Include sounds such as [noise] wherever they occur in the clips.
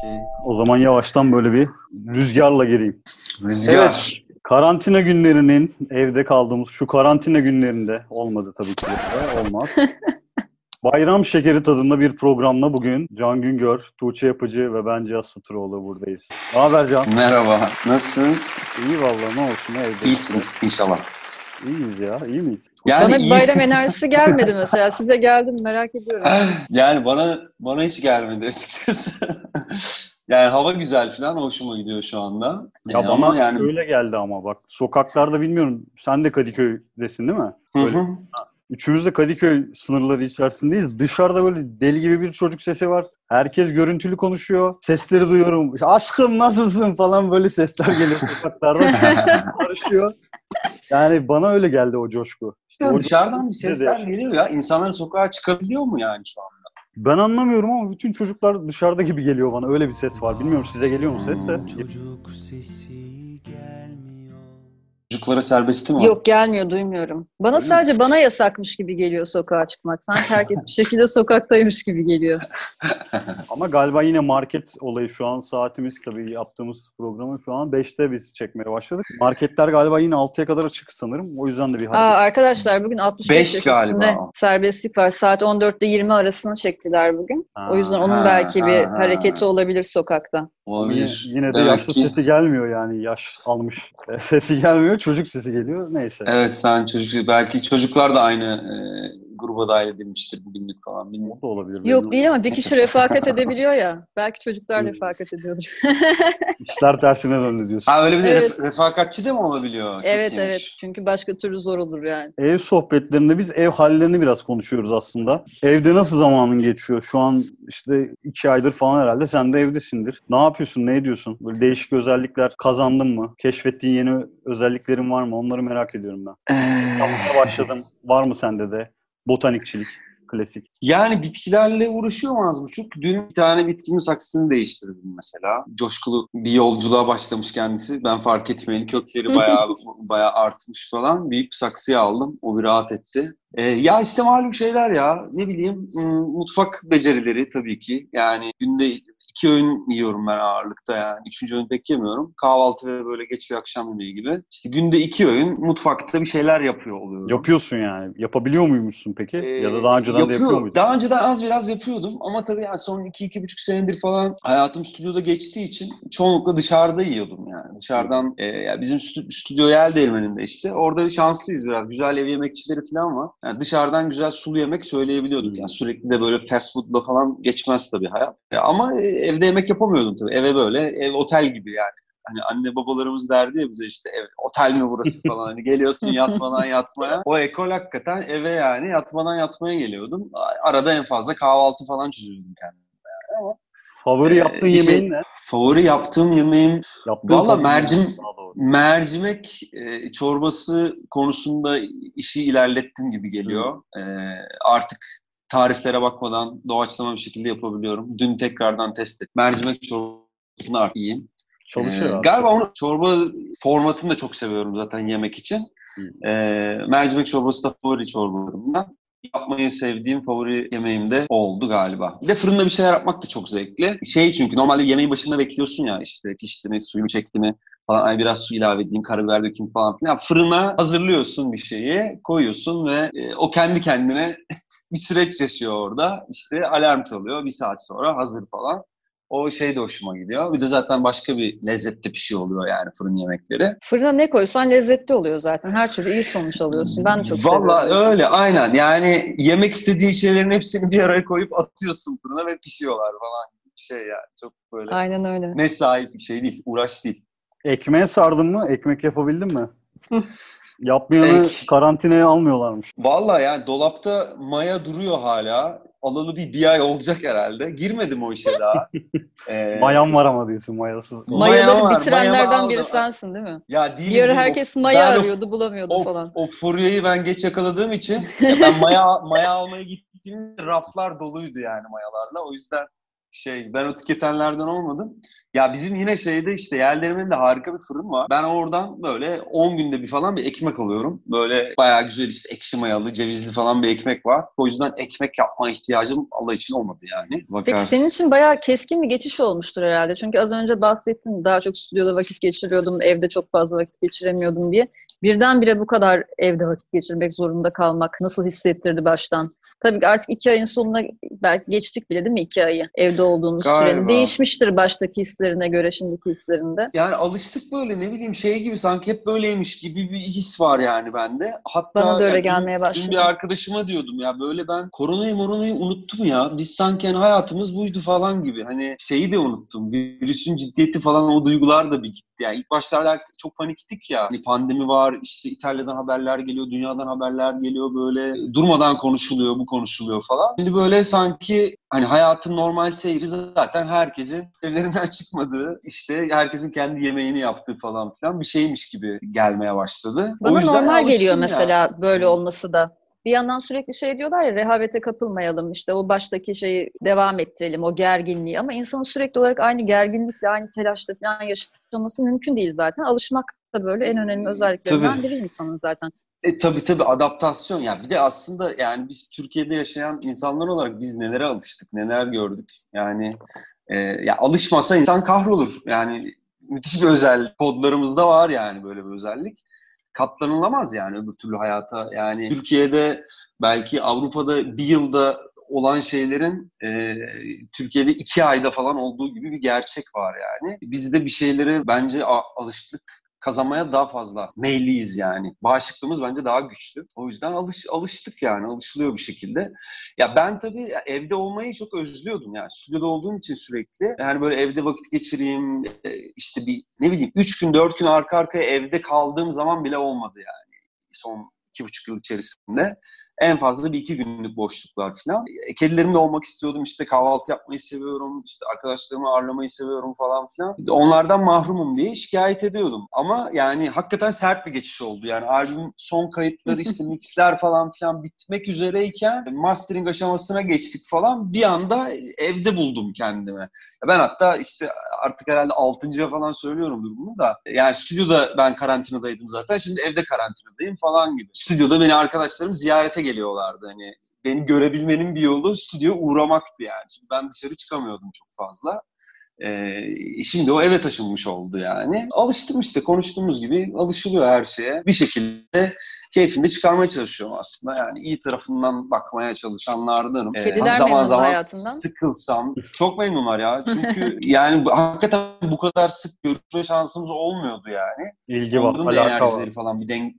Okey. O zaman yavaştan böyle bir rüzgarla gireyim. Rüzgar. Evet. Karantina günlerinin evde kaldığımız şu karantina günlerinde olmadı tabii ki. Olmaz. [laughs] Bayram şekeri tadında bir programla bugün Can Güngör, Tuğçe Yapıcı ve ben Cihaz Satıroğlu buradayız. Ne haber Can? Merhaba. Nasılsınız? İyi vallahi ne olsun evde. İyisiniz inşallah. İyiyiz ya, iyi miyiz? Yani Bana bir iyi- bayram enerjisi [laughs] gelmedi mesela. Size geldi mi merak ediyorum. [laughs] yani bana bana hiç gelmedi açıkçası. [laughs] yani hava güzel falan hoşuma gidiyor şu anda. Ya Ee, bana ama yani öyle geldi ama bak sokaklarda bilmiyorum. Sen de Kadıköy'desin değil mi? Hı Böyle hı. Üçümüz de Kadıköy sınırları içerisindeyiz. Dışarıda böyle deli gibi bir çocuk sesi var. Herkes görüntülü konuşuyor. Sesleri duyuyorum. Aşkım nasılsın falan böyle sesler geliyor sokaklarda. karışıyor. Yani bana öyle geldi o coşku. İşte Ya o dışarıdan bir sesler de- geliyor ya. İnsanlar sokağa çıkabiliyor mu yani şu anda? Ben anlamıyorum ama bütün çocuklar dışarıda gibi geliyor bana. Öyle bir ses var. Bilmiyorum size geliyor mu ses de? Çocuk sesi. Çocuklara serbestim mi? Yok gelmiyor duymuyorum. Bana sadece bana yasakmış gibi geliyor sokağa çıkmak. Sanki herkes bir şekilde sokaktaymış gibi geliyor. [laughs] Ama galiba yine market olayı şu an saatimiz tabii yaptığımız programı şu an 5'te biz çekmeye başladık. Marketler galiba yine 6'ya kadar açık sanırım. O yüzden de bir Aa, arkadaşlar bugün 65 Beş yaş galiba. üstünde serbestlik var. Saat 14'te 20 arasını çektiler bugün. O yüzden onun Ha, belki bir ha, ha. hareketi olabilir sokakta. Yine, Olabilir. yine de Demek yaşlı ki- sesi gelmiyor yani yaş almış. E, Sesi gelmiyor çocuk sesi geliyor neyse. Evet sen çocuk belki çocuklar da aynı e, gruba dahil edilmiştir bugünlük falan bilmiyorum. O da olabilir. Yok değil ama bir kişi refakat edebiliyor ya. Belki çocuklar refakat ediyordur. [laughs] İşler tersine döndü diyorsun. Ha öyle bir de Evet. ref- refakatçi de mi olabiliyor? Çok evet iyiymiş. evet. Çünkü başka türlü zor olur yani. Ev sohbetlerinde biz ev hallerini biraz konuşuyoruz aslında. Evde nasıl zamanın geçiyor? Şu an işte iki aydır falan herhalde sen de evdesindir. Ne yapıyorsun? Ne ediyorsun? Böyle değişik özellikler kazandın mı? Keşfettiğin yeni özelliklerin var mı? Onları merak ediyorum ben. Ee, başladım. Var mı sende de? Botanikçilik. Klasik. Yani bitkilerle uğraşıyorum az buçuk. Dün bir tane bitkimin saksısını değiştirdim mesela. Coşkulu bir yolculuğa başlamış kendisi. Ben fark etmeyin kökleri bayağı [laughs] bayağı artmış falan. Büyük bir saksıya aldım. O bir rahat etti. Ee, ya işte malum şeyler ya. Ne bileyim hmm, mutfak becerileri tabii ki. Yani günde iki öğün yiyorum ben ağırlıkta yani. Üçüncü öğün pek yemiyorum. Kahvaltı ve böyle geç bir akşam yemeği gibi. İşte günde iki öğün mutfakta bir şeyler yapıyor oluyorum. Yapıyorsun yani. Yapabiliyor muymuşsun peki? Ee, ya da daha önceden de yapıyor. yapıyor muydun? Daha önceden az biraz yapıyordum ama tabii yani son iki, iki buçuk senedir falan hayatım stüdyoda geçtiği için çoğunlukla dışarıda yiyordum yani. Dışarıdan, e, yani bizim stü- stüdyo yer değirmeninde işte. Orada şanslıyız biraz. Güzel ev yemekçileri falan var. Yani dışarıdan güzel sulu yemek söyleyebiliyorduk. Yani sürekli de böyle fast food'la falan geçmez tabii hayat. Ya ama e, evde yemek yapamıyordum tabii. Eve böyle, ev otel gibi yani. Hani anne babalarımız derdi ya bize işte ev, otel mi burası [laughs] falan hani geliyorsun yatmadan yatmaya. O ekol hakikaten eve yani yatmadan yatmaya geliyordum. Arada en fazla kahvaltı falan çözüyordum kendime. Favori Ee, yaptığın işte- yemeğin ne? Favori yaptığım yemeğim Yaptığın Valla mercim- mercimek e, çorbası konusunda işi ilerlettim gibi geliyor. E, artık tariflere bakmadan doğaçlama bir şekilde yapabiliyorum. Dün tekrardan test ettim. Mercimek çorbasını artık yiyeyim. Çalışıyor Ee, galiba onu çorba formatını da çok seviyorum zaten yemek için. Ee, mercimek çorbası da favori çorbalarımdan. Yapmayı sevdiğim favori yemeğim de oldu galiba. Bir de fırında bir şeyler yapmak da çok zevkli. Şey çünkü normalde yemeğin başında bekliyorsun ya işte pişti mi, suyunu çekti mi falan. Ay biraz su ilave edeyim, karabiber dökeyim falan filan. Fırına hazırlıyorsun bir şeyi, koyuyorsun ve e, o kendi kendine bir süreç yaşıyor orada. İşte alarm çalıyor, bir saat sonra hazır falan. O şey de hoşuma gidiyor. Bir de zaten başka bir lezzette bir şey oluyor yani fırın yemekleri. Fırına ne koysan lezzetli oluyor zaten. Her türlü iyi sonuç alıyorsun. Ben de çok seviyorum. Vallahi öyle aynen. Yani yemek istediğin şeylerin hepsini bir araya koyup atıyorsun fırına ve pişiyorlar falan bir şey yani. Çok böyle Aynen öyle. mesai bir şey değil, uğraş değil. Ekmeğe sardın mı? Ekmek yapabildin mi? [laughs] Yapmayanı Ek- karantinaya almıyorlarmış. Vallahi yani dolapta maya duruyor hala. Alalı bir, bir ay olacak herhalde. Girmedim o işe daha. [laughs] Ee, Mayam var ama diyorsun mayasız. Maya Mayaları var, bitirenlerden biri sensin değil mi? Ya değilim, Bir ara herkes O- maya ben o- arıyordu bulamıyordu o, falan. o furyayı ben geç yakaladığım için [laughs] ya ben maya maya almaya gittiğimde raflar doluydu yani mayalarla. O yüzden şey ben o tüketenlerden olmadım. Ya bizim yine şeyde işte yerlerimin de harika bir fırın var. Ben oradan böyle 10 günde bir falan bir ekmek alıyorum. Böyle bayağı güzel işte ekşi mayalı, cevizli falan bir ekmek var. O yüzden ekmek yapma ihtiyacım Allah için olmadı yani. Bakarsın. Peki senin için bayağı keskin bir geçiş olmuştur herhalde. Çünkü az önce bahsettin daha çok stüdyoda vakit geçiriyordum, evde çok fazla vakit geçiremiyordum diye. Birdenbire bu kadar evde vakit geçirmek zorunda kalmak nasıl hissettirdi baştan? Tabii artık iki ayın sonuna belki geçtik bile değil mi iki ayı evde olduğumuz Galiba. sürenin. Değişmiştir baştaki hislerine göre şimdiki hislerinde. Yani alıştık böyle ne bileyim şey gibi sanki hep böyleymiş gibi bir his var yani bende. Hatta Bana da öyle yani gelmeye başladı. bir arkadaşıma diyordum ya böyle ben koronayı moronayı unuttum ya. Biz sanki hani hayatımız buydu falan gibi. Hani şeyi de unuttum. Virüsün ciddiyeti falan o duygular da bir gitti. Yani ilk başlarda çok paniktik ya. Hani pandemi var işte İtalya'dan haberler geliyor, dünyadan haberler geliyor böyle durmadan konuşuluyor, bu konuşuluyor falan. Şimdi böyle sanki hani hayatın normal seyri zaten herkesin evlerinden [laughs] çıkmadığı, işte herkesin kendi yemeğini yaptığı falan filan bir şeymiş gibi gelmeye başladı. Bana normal geliyor ya. mesela böyle olması da. Bir yandan sürekli şey diyorlar ya rehavete kapılmayalım işte o baştaki şeyi devam ettirelim o gerginliği ama insanın sürekli olarak aynı gerginlikle aynı telaşla falan yaşaması mümkün değil zaten. Alışmak da böyle en önemli özelliklerinden Tabii. biri insanın zaten. E, tabii tabii adaptasyon. Yani bir de aslında yani biz Türkiye'de yaşayan insanlar olarak biz nelere alıştık, neler gördük. Yani e, ya alışmasa insan kahrolur. Yani müthiş bir özellik. Kodlarımızda var yani böyle bir özellik. Katlanılamaz yani öbür türlü hayata. Yani Türkiye'de belki Avrupa'da bir yılda olan şeylerin e, Türkiye'de iki ayda falan olduğu gibi bir gerçek var yani. Bizde bir şeylere bence alışıklık kazanmaya daha fazla meyilliyiz yani. Bağışıklığımız bence daha güçlü. O yüzden alış, alıştık yani. Alışılıyor bir şekilde. Ya ben tabii evde olmayı çok özlüyordum yani. Stüdyoda olduğum için sürekli. Yani böyle evde vakit geçireyim. e, işte bir ne bileyim üç gün dört gün arka arkaya evde kaldığım zaman bile olmadı yani. Son iki buçuk yıl içerisinde. En fazla bir iki günlük boşluklar falan. E, Kedilerimle olmak istiyordum. İşte kahvaltı yapmayı seviyorum. İşte arkadaşlarımı ağırlamayı seviyorum falan filan. Onlardan mahrumum diye şikayet ediyordum. Ama yani hakikaten sert bir geçiş oldu. Yani albüm son kayıtları işte [laughs] mixler falan filan bitmek üzereyken mastering aşamasına geçtik falan. Bir anda evde buldum kendimi. Ben hatta işte artık herhalde altıncıya falan söylüyorumdur bunu da. Yani stüdyoda ben karantinadaydım zaten. Şimdi evde karantinadayım falan gibi. Stüdyoda beni arkadaşlarım ziyarete geliyorlardı. Hani beni görebilmenin bir yolu stüdyoya uğramaktı yani. Çünkü ben dışarı çıkamıyordum çok fazla. Ee, şimdi o eve taşınmış oldu yani. Alıştım işte konuştuğumuz gibi alışılıyor her şeye. Bir şekilde keyfini de çıkarmaya çalışıyorum aslında. Yani iyi tarafından bakmaya çalışanlardanım. Ee, Kediler zaman zaman hayatından. sıkılsam çok memnunlar ya. Çünkü [laughs] yani hakikaten bu kadar sık görüşme şansımız olmuyordu yani. İlgi var, Onların alaka var. enerjileri falan bir den-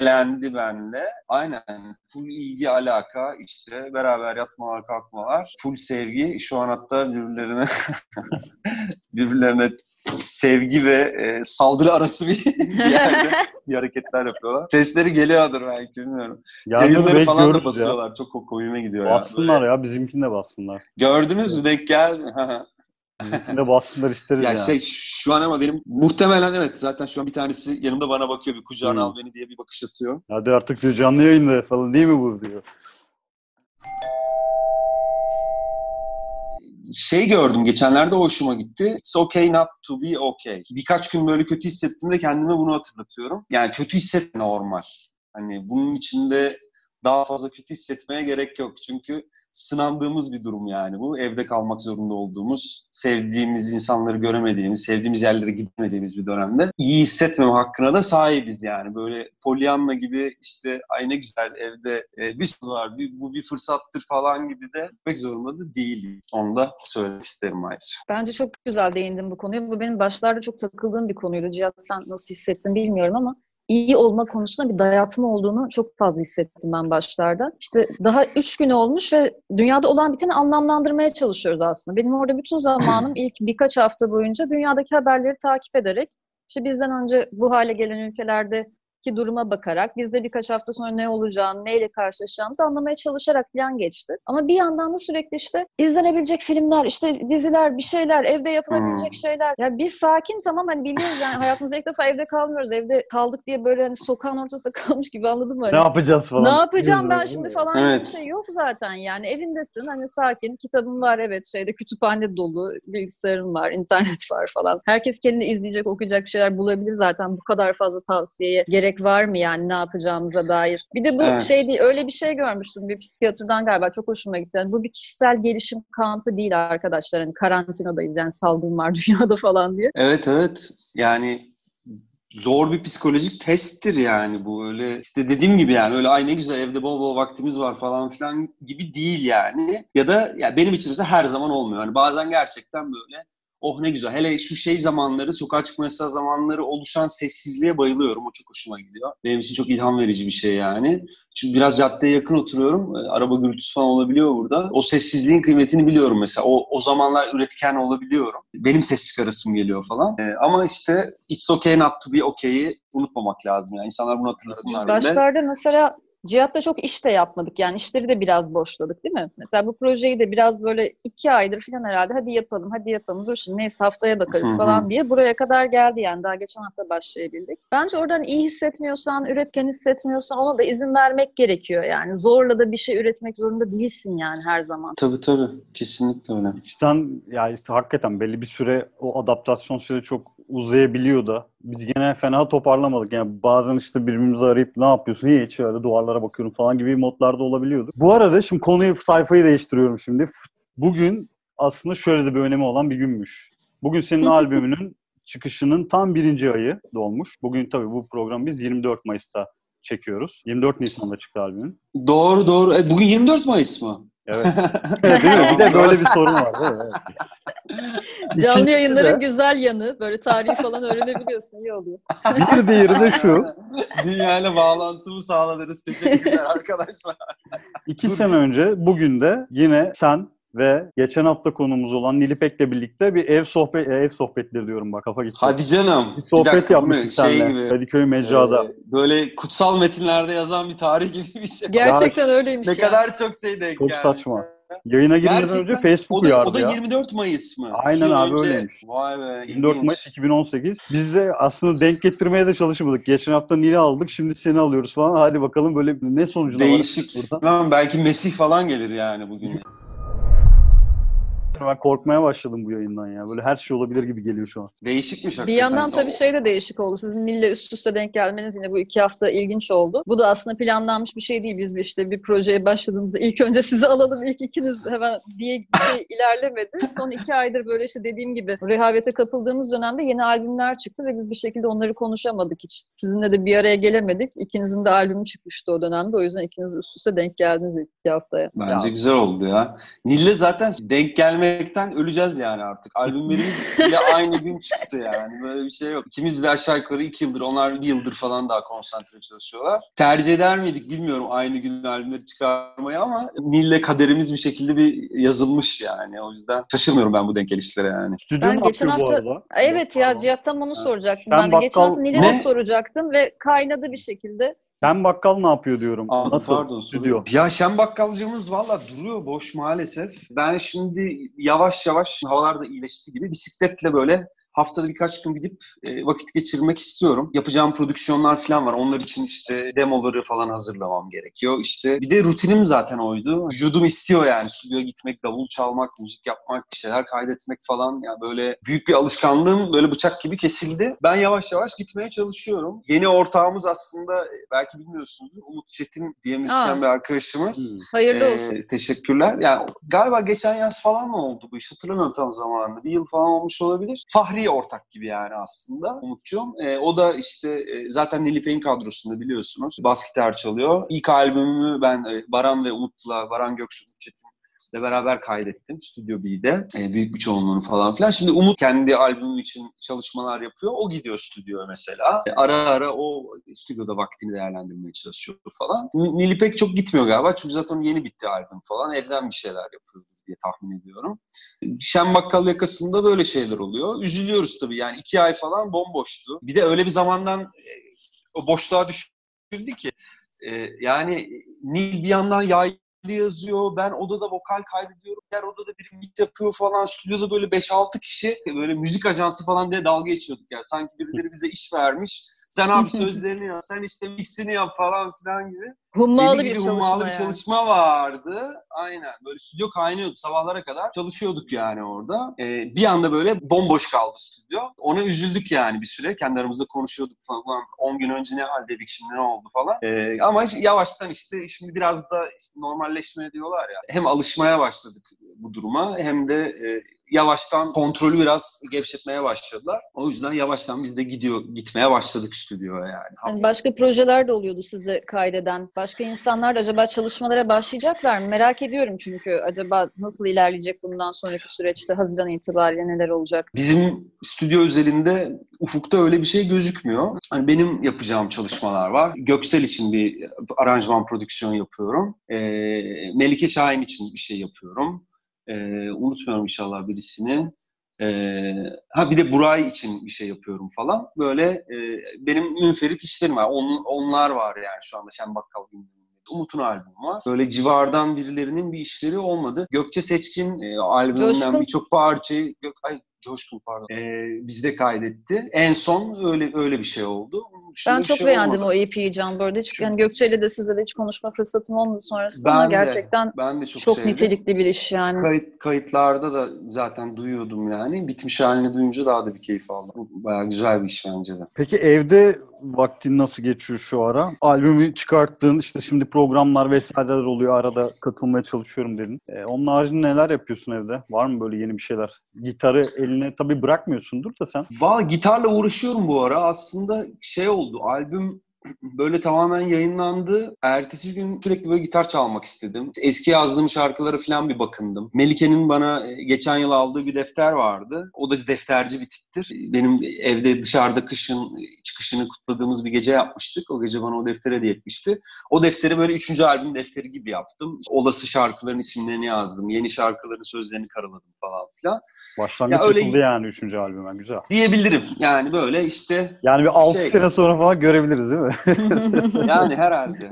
dengelendi benle. Aynen. Full ilgi, alaka, işte beraber yatmalar, kalkmalar. Full sevgi. Şu an hatta birbirlerine [laughs] birbirlerine sevgi ve e, saldırı arası bir, [laughs] yerde bir hareketler yapıyorlar. Sesleri geliyordur belki bilmiyorum. Yayınları falan da görürüz ya. basıyorlar. Çok ko- komiğime gidiyor ya. Bassınlar Böyle. ya bizimkini de bassınlar. Gördünüz mü? Denk geldi. [laughs] [laughs] Bizimkini de bassınlar isteriz Ya yani. şey şu an ama benim muhtemelen evet zaten şu an bir tanesi yanımda bana bakıyor bir kucağına Hmm. al beni diye bir bakış atıyor. Hadi artık diyor canlı yayında falan değil mi bu diyor. Şey gördüm geçenlerde hoşuma gitti. It's okay not to be okay. Birkaç gün böyle kötü hissettiğimde kendime bunu hatırlatıyorum. Yani kötü hissetme normal. Hani bunun içinde daha fazla kötü hissetmeye gerek yok. Çünkü sınandığımız bir durum yani bu. Evde kalmak zorunda olduğumuz, sevdiğimiz insanları göremediğimiz, sevdiğimiz yerlere gitmediğimiz bir dönemde iyi hissetmeme hakkına da sahibiz yani. Böyle Pollyanna gibi işte ay ne güzel evde e, bir sürü var, bir, bu bir fırsattır falan gibi de pek zorunda da değil. Onu da söylemek isterim ayrıca. Bence çok güzel değindin bu konuya. Bu benim başlarda çok takıldığım bir konuydu. Cihat sen nasıl hissettin bilmiyorum ama iyi olma konusunda bir dayatma olduğunu çok fazla hissettim ben başlarda. İşte daha üç gün olmuş ve dünyada olan biteni anlamlandırmaya çalışıyoruz aslında. Benim orada bütün zamanım [clears throat] ilk birkaç hafta boyunca dünyadaki haberleri takip ederek işte bizden önce bu hale gelen ülkelerde ki duruma bakarak biz de birkaç hafta sonra ne olacağını, neyle karşılaşacağımızı anlamaya çalışarak plan geçti. Ama bir yandan da sürekli işte izlenebilecek filmler, işte diziler, bir şeyler, evde yapılabilecek Hmm. şeyler. Ya biz sakin tamam hani biliyoruz yani hayatımızda ilk defa evde kalmıyoruz. Evde kaldık diye böyle hani sokağın ortasında [laughs] kalmış gibi anladın mı? Ne Hani yapacağız falan. ne yapacağım ben şimdi falan gibi bir Evet. şey yok zaten yani. Evindesin hani sakin, kitabın var evet şeyde kütüphane dolu, bilgisayarın var, internet var falan. Herkes kendi izleyecek, okuyacak bir şeyler bulabilir zaten. Bu kadar fazla tavsiyeye gerek var mı yani ne yapacağımıza dair. Bir de bu Evet. şey değil, öyle bir şey görmüştüm bir psikiyatrdan galiba çok hoşuma gitti. Yani bu bir kişisel gelişim kampı değil arkadaşlar. Hani karantinadayız yani salgın var [laughs] dünyada falan diye. Evet evet. Yani zor bir psikolojik testtir yani bu öyle işte dediğim gibi yani öyle ay ne güzel evde bol bol vaktimiz var falan filan gibi değil yani ya da ya benim için mesela her zaman olmuyor hani bazen gerçekten böyle oh ne güzel. Hele şu şey zamanları sokağa çıkma yasağı zamanları oluşan sessizliğe bayılıyorum. O çok hoşuma gidiyor. Benim için çok ilham verici bir şey yani. Çünkü biraz caddeye yakın oturuyorum. E, araba gürültüsü falan olabiliyor burada. O sessizliğin kıymetini biliyorum mesela. O, o zamanlar üretken olabiliyorum. Benim ses çıkarasım geliyor falan. E, ama işte it's okay not to be okay'i unutmamak lazım. Yani insanlar bunu hatırlasınlar bile. Başlarda mesela Cihat'ta çok iş de yapmadık. Yani işleri de biraz boşladık değil mi? Mesela bu projeyi de biraz böyle iki aydır falan herhalde hadi yapalım, hadi yapalım. Dur şimdi neyse haftaya bakarız Hı hı. falan diye buraya kadar geldi yani. Daha geçen hafta başlayabildik. Bence oradan iyi hissetmiyorsan, üretken hissetmiyorsan ona da izin vermek gerekiyor yani. Zorla da bir şey üretmek zorunda değilsin yani her zaman. Tabii tabii kesinlikle öyle. İçten ya işte hakikaten belli bir süre o adaptasyon süreci çok uzayabiliyor da. Biz gene fena toparlamadık. Yani bazen işte birbirimizi arayıp ne yapıyorsun? Hiç öyle duvarlara bakıyorum falan gibi modlarda olabiliyorduk. Bu arada şimdi konuyu sayfayı değiştiriyorum şimdi. Bugün aslında şöyle de bir önemi olan bir günmüş. Bugün senin [laughs] albümünün çıkışının tam birinci ayı dolmuş. Bugün tabii bu programı biz 24 Mayıs'ta çekiyoruz. 24 Nisan'da çıktı albümün. Doğru doğru. E, bugün 24 Mayıs mı? [laughs] Evet. değil mi? Bir de böyle bir sorun var değil mi? Evet. [laughs] Canlı yayınların de- güzel yanı. Böyle tarihi falan öğrenebiliyorsun. iyi oluyor. [laughs] Bir diğeri de şu. Dünyayla bağlantımı sağladınız. Teşekkürler arkadaşlar. İki sene önce bugün de yine sen ve geçen hafta konumuz olan Nilipek'le birlikte bir ev sohbet ev sohbetleri diyorum bak kafa gitti. Hadi canım. bir sohbet dakika, yapmıştık şey seninle gibi, Kadıköy Mecra'da. e, böyle kutsal metinlerde yazan bir tarih gibi bir şey. Gerçekten öyleymiş ne ya. kadar çok şey denk Çok gelmiş. saçma. Yayına girmeden önce Gerçekten Facebook o da, uyardı o da ya. 24 Mayıs mı? Aynen abi, önce. öyleymiş. Vay be. 24 ilginç. Mayıs 2018. Biz de aslında denk getirmeye de çalışmadık. Geçen hafta Nil'i aldık, şimdi seni alıyoruz falan. Hadi bakalım böyle ne sonucuna Değişik. varırız burada. Tamam, belki Mesih falan gelir yani bugün. [laughs] Ben korkmaya başladım bu yayından ya. Böyle her şey olabilir gibi geliyor şu an. Değişikmiş Bir yandan tabii şey de değişik oldu. Sizin Nil'le üst üste denk gelmeniz yine bu iki hafta ilginç oldu. Bu da aslında planlanmış bir şey değil. Biz işte bir projeye başladığımızda ilk önce sizi alalım, ilk ikiniz hemen diye bir şey [laughs] ilerlemedi. Son iki aydır böyle işte dediğim gibi rehavete kapıldığımız dönemde yeni albümler çıktı ve biz bir şekilde onları konuşamadık hiç. Sizinle de bir araya gelemedik. İkinizin de albümü çıkmıştı o dönemde. O yüzden ikiniz üst üste denk geldiniz ilk iki haftaya. Bence Ya. güzel oldu ya. Nil'le zaten denk gelmekten öleceğiz yani artık. Albümlerimiz bile [laughs] aynı gün çıktı yani. Böyle bir şey yok. İkimiz de aşağı yukarı iki yıldır, onlar bir yıldır falan daha konsantre çalışıyorlar. Tercih eder miydik bilmiyorum aynı gün albümleri çıkarmayı ama Nil'le kaderimiz bir şekilde bir yazılmış yani. O yüzden şaşırmıyorum ben bu denk gelişlere yani. Stüdyo Ben geçen hafta- bu arada? Evet ya Pardon. Cihat tam onu soracaktım. Sen ben de geçen bakkal- hafta Nil'e de soracaktım ve kaynadı bir şekilde. Sen bakkal ne yapıyor diyorum. Aa, Nasıl pardon, stüdyo? Ya Şen Bakkalcığımız valla duruyor boş maalesef. Ben şimdi yavaş yavaş havalar da iyileşti gibi bisikletle böyle haftada birkaç gün gidip e, vakit geçirmek istiyorum. Yapacağım prodüksiyonlar falan var. Onlar için işte demoları falan hazırlamam gerekiyor. İşte bir de rutinim zaten oydu. Vücudum istiyor yani stüdyoya gitmek, davul çalmak, müzik yapmak, bir şeyler kaydetmek falan. Yani böyle büyük bir alışkanlığım böyle bıçak gibi kesildi. Ben yavaş yavaş gitmeye çalışıyorum. Yeni ortağımız aslında e, belki bilmiyorsunuzdur. Umut Çetin diye müzisyen bir arkadaşımız. Hmm. Hayırlı Ee, olsun. teşekkürler. Yani galiba geçen yaz falan mı oldu bu iş? Hatırlamıyorum tam zamanında. Bir yıl falan olmuş olabilir. Fahri ortak gibi yani aslında Umut'cuğum. Ee, o da işte e, zaten Nilipek'in kadrosunda biliyorsunuz. Bas gitar çalıyor. İlk albümümü ben e, Baran ve Umut'la, Baran Göksu Çetin ile beraber kaydettim Stüdyo B'de. E, büyük bir çoğunluğunu falan filan. Şimdi Umut kendi albümü için çalışmalar yapıyor. O gidiyor stüdyoya mesela. E, ara ara o stüdyoda vaktini değerlendirmeye çalışıyor falan. Nilipek çok gitmiyor galiba. Çünkü zaten yeni bitti albüm falan. Evden bir şeyler yapıyordur diye tahmin ediyorum. Şen Bakkal yakasında böyle şeyler oluyor. Üzülüyoruz tabii yani iki ay falan bomboştu. Bir de öyle bir zamandan e, o boşluğa düşürdü ki. E, yani Nil bir yandan yaylı yazıyor. Ben odada vokal kaydediyorum. Diğer odada biri mix yapıyor falan. Stüdyoda böyle 5-6 kişi böyle müzik ajansı falan diye dalga geçiyorduk ya. Sanki birileri bize iş vermiş. Sen abi [laughs] sözlerini yap, sen işte mixini yap falan filan gibi. Hummalı Deli bir gibi çalışma hummalı bir yani. çalışma vardı. Aynen. Böyle stüdyo kaynıyordu sabahlara kadar. Çalışıyorduk yani orada. Ee, bir anda böyle bomboş kaldı stüdyo. Ona üzüldük yani bir süre. Kendi aramızda konuşuyorduk falan. Ulan 10 gün önce ne haldeydik şimdi ne oldu falan. Ee, ama yavaştan işte şimdi biraz da işte normalleşmeye diyorlar ya. Hem alışmaya başladık bu duruma hem de e, yavaştan kontrolü biraz gevşetmeye başladılar. O yüzden yavaştan biz de gidiyor gitmeye başladık stüdyoya yani. Yani başka projeler de oluyordu sizde kaydeden. Başka insanlar da acaba çalışmalara başlayacaklar mı? Merak ediyorum çünkü acaba nasıl ilerleyecek bundan sonraki süreçte Haziran itibariyle neler olacak? Bizim stüdyo özelinde ufukta öyle bir şey gözükmüyor. Hani benim yapacağım çalışmalar var. Göksel için bir aranjman prodüksiyon yapıyorum. Ee, Melike Şahin için bir şey yapıyorum. Ee, unutmuyorum inşallah birisini. Ee, ha bir de Buray için bir şey yapıyorum falan. Böyle e, benim münferit işlerim var. On, onlar var yani şu anda Şen Bakkal gündeminde. Umut'un albümü var. Böyle civardan birilerinin bir işleri olmadı. Gökçe Seçkin e, albümünden birçok parçayı Gök, ay Coşkun pardon. E, bizde kaydetti. En son öyle öyle bir şey oldu. Dışında Ben çok şey beğendim olmadı. o EP'yi Can bu arada. Hiç, Çünkü- yani Gökçe'yle de sizle de hiç konuşma fırsatım olmadı sonrasında Ben ama de, gerçekten Ben de çok, çok, sevdim. nitelikli bir iş yani. Kayıt, kayıtlarda da zaten duyuyordum yani. Bitmiş halini duyunca daha da bir keyif aldım. Bayağı güzel bir iş bence de. Peki evde vaktin nasıl geçiyor şu ara? Albümü çıkarttın, işte şimdi programlar vesaireler oluyor. Arada katılmaya çalışıyorum dedin. Ee, onun haricinde neler yapıyorsun evde? Var mı böyle yeni bir şeyler? Gitarı eline tabii bırakmıyorsundur da sen. Valla gitarla uğraşıyorum bu ara. Aslında şey oldu, albüm böyle tamamen yayınlandı. Ertesi gün sürekli böyle gitar çalmak istedim. Eski yazdığım şarkılara falan bir bakındım. Melike'nin bana e, geçen yıl aldığı bir defter vardı. O da defterci bir tiptir. Benim evde dışarıda kışın çıkışını kutladığımız bir gece yapmıştık. O gece bana o defteri hediye etmişti. O defteri böyle üçüncü albüm defteri gibi yaptım. Olası şarkıların isimlerini yazdım. Yeni şarkıların sözlerini karaladım falan filan. Başlangıç Ya öyle- yapıldı yani üçüncü albüme. Güzel. Diyebilirim. Yani böyle işte Yani bir 6 Şey- sene sonra falan görebiliriz değil mi? [laughs] Yani herhalde.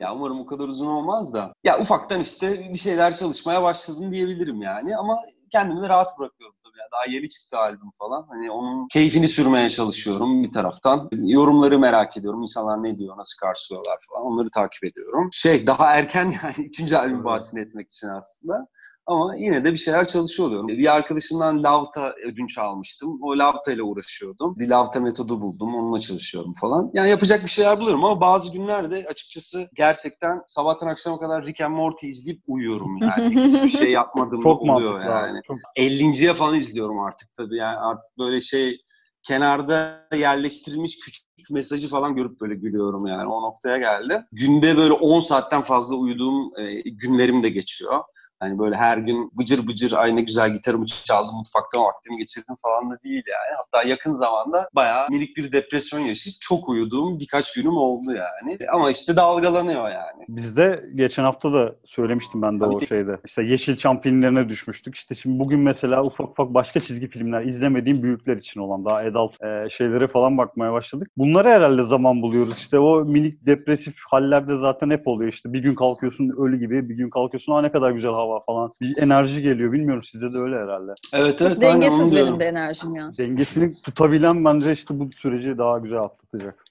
ya umarım o kadar uzun olmaz da. Ya ufaktan işte bir şeyler çalışmaya başladım diyebilirim yani ama kendimi de rahat bırakıyorum tabii. Yani daha yeni çıktı albüm falan. Hani onun keyfini sürmeye çalışıyorum bir taraftan. Yorumları merak ediyorum. İnsanlar ne diyor, nasıl karşılıyorlar falan. Onları takip ediyorum. Şey daha erken yani [laughs] üçüncü albüm bahsini etmek için aslında. Ama yine de bir şeyler çalışıyor oluyorum. Bir arkadaşımdan Lavta ödünç almıştım. O Lavta ile uğraşıyordum. Bir Lavta metodu buldum. Onunla çalışıyorum falan. Yani yapacak bir şeyler buluyorum ama bazı günlerde açıkçası gerçekten sabahtan akşama kadar Rick and Morty izleyip uyuyorum yani. [laughs] Hiçbir şey yapmadığım Çok oluyor yani. abi. Çok 50.ye falan izliyorum artık tabii. Yani artık böyle şey kenarda yerleştirilmiş küçük mesajı falan görüp böyle gülüyorum yani. O noktaya geldi. Günde böyle 10 saatten fazla uyuduğum e, günlerim de geçiyor. Hani böyle her gün bıcır bıcır ay ne güzel gitarımı çaldım, mutfakta vaktimi geçirdim falan da değil yani. Hatta yakın zamanda bayağı minik bir depresyon yaşayıp çok uyuduğum birkaç günüm oldu yani. Ama işte dalgalanıyor yani. Bizde geçen hafta da söylemiştim ben de o Tabii. şeyde. İşte Yeşilçam filmlerine düşmüştük. İşte şimdi bugün mesela ufak ufak başka çizgi filmler izlemediğim büyükler için olan daha adult e, şeylere falan bakmaya başladık. Bunlara herhalde zaman buluyoruz. İşte o minik depresif hallerde zaten hep oluyor. İşte bir gün kalkıyorsun ölü gibi, bir gün kalkıyorsun ha ne kadar güzel hava falan. Bir enerji geliyor. Bilmiyorum sizde de öyle herhalde. Evet Çok evet. dengesiz diyorum. benim de enerjim ya. Dengesini tutabilen bence işte bu süreci daha güzel atlatacak.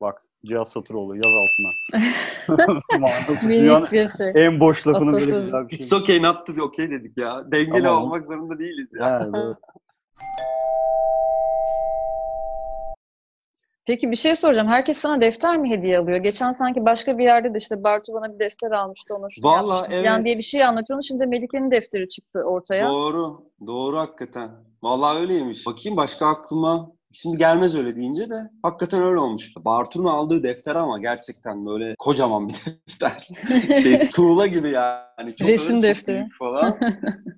Bak Cihaz Satıroğlu yaz altına. [laughs] Minik bir şey. en boş lafının böyle Atasözü. güzel bir It's şey. okay not to okay dedik ya. Dengeli Tamam. olmak zorunda değiliz ya. Yani evet. [laughs] Peki bir şey soracağım. Herkes sana defter mi hediye alıyor? Geçen sanki başka bir yerde de işte Bartu bana bir defter almıştı. Ona şunu Vallahi evet. falan diye bir şey anlatıyorsun. Şimdi Melike'nin defteri çıktı ortaya. Doğru. Doğru hakikaten. Vallahi öyleymiş. Bakayım başka aklıma Şimdi gelmez öyle deyince de hakikaten öyle olmuş. Bartu'nun aldığı defter ama gerçekten böyle kocaman bir [laughs] defter. şey [laughs] tuğla gibi yani. Çok Resim defteri. falan.